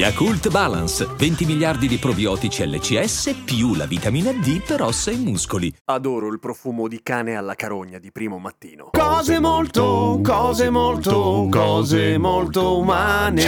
Yakult Balance, 20 miliardi di probiotici LCS più la vitamina D per ossa e muscoli. Adoro il profumo di cane alla carogna di primo mattino. Cose molto, cose molto, cose molto umane.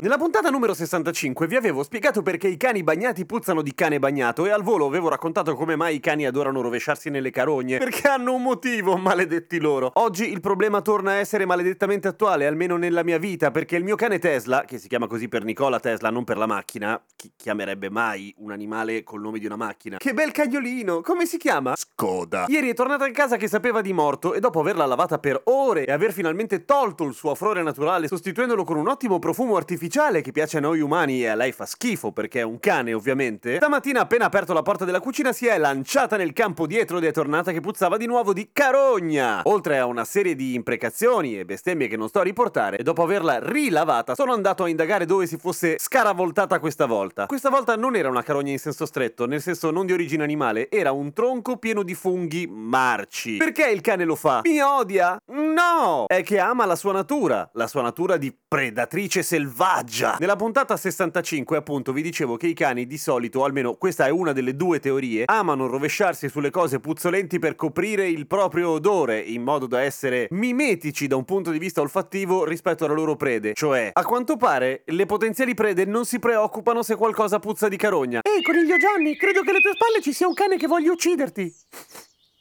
Nella puntata numero 65 vi avevo spiegato perché i cani bagnati puzzano di cane bagnato e al volo avevo raccontato come mai i cani adorano rovesciarsi nelle carogne. Perché hanno un motivo, maledetti loro. Oggi il problema torna a essere maledettamente attuale, almeno nella mia vita, perché il mio cane Tesla, che si chiama così per Nicola Tesla, non per la macchina, chi chiamerebbe mai un animale col nome di una macchina? Che bel cagnolino! Come si chiama? Skoda. Ieri è tornata in casa che sapeva di morto e dopo averla lavata per ore e aver finalmente tolto il suo afrore naturale sostituendolo con un ottimo profumo artificiale che piace a noi umani e a lei fa schifo perché è un cane ovviamente, stamattina appena aperto la porta della cucina si è lanciata nel campo dietro ed è tornata che puzzava di nuovo di carogna. Oltre a una serie di imprecazioni e bestemmie che non sto a riportare, e dopo averla rilavata sono andato a indagare dove si fosse scaravoltata questa volta. Questa volta non era una carogna in senso stretto, nel senso non di origine animale, era un tronco pieno di funghi marci. Perché il cane lo fa? Mi odia? No! È che ama la sua natura, la sua natura di predatrice selvaggia. Nella puntata 65, appunto, vi dicevo che i cani di solito, almeno questa è una delle due teorie, amano rovesciarsi sulle cose puzzolenti per coprire il proprio odore, in modo da essere mimetici da un punto di vista olfattivo rispetto alle loro prede. Cioè, a quanto pare, le potenziali prede non si preoccupano se qualcosa puzza di carogna. Ehi, coniglio Gianni, credo che alle tue spalle ci sia un cane che voglia ucciderti.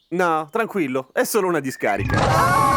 No, tranquillo, è solo una discarica. Nel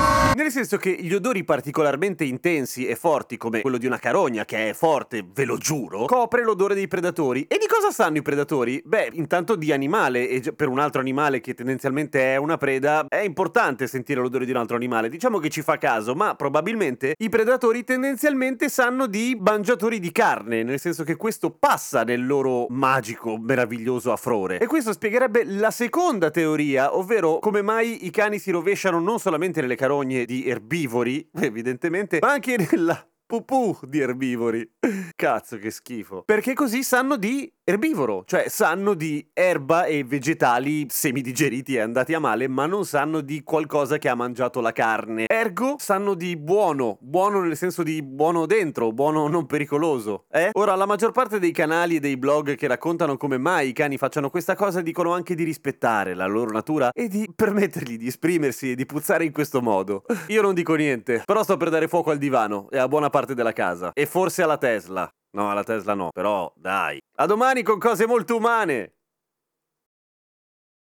senso che gli odori particolarmente intensi e forti, come quello di una carogna, che è forte, ve lo giuro, copre l'odore dei predatori. E di cosa sanno i predatori? Beh, intanto di animale, e per un altro animale che tendenzialmente è una preda, è importante sentire l'odore di un altro animale. Diciamo che ci fa caso, ma probabilmente i predatori tendenzialmente sanno di mangiatori di carne, nel senso che questo passa nel loro magico, meraviglioso afrore. E questo spiegherebbe la seconda teoria, ovvero come mai i cani si rovesciano non solamente nelle carogne erbivori, evidentemente, ma anche nella pupù di erbivori. Cazzo, che schifo. Perché così sanno di erbivoro, cioè sanno di erba e vegetali semidigeriti e andati a male, ma non sanno di qualcosa che ha mangiato la carne. Ergo sanno di buono, buono nel senso di buono dentro, buono non pericoloso, eh? Ora, la maggior parte dei canali e dei blog che raccontano come mai i cani facciano questa cosa dicono anche di rispettare la loro natura e di permettergli di esprimersi e di puzzare in questo modo. Io non dico niente, però sto per dare fuoco al divano e a buona parte della casa. E forse alla Tesla. No, alla Tesla no, però dai. A domani con cose molto umane!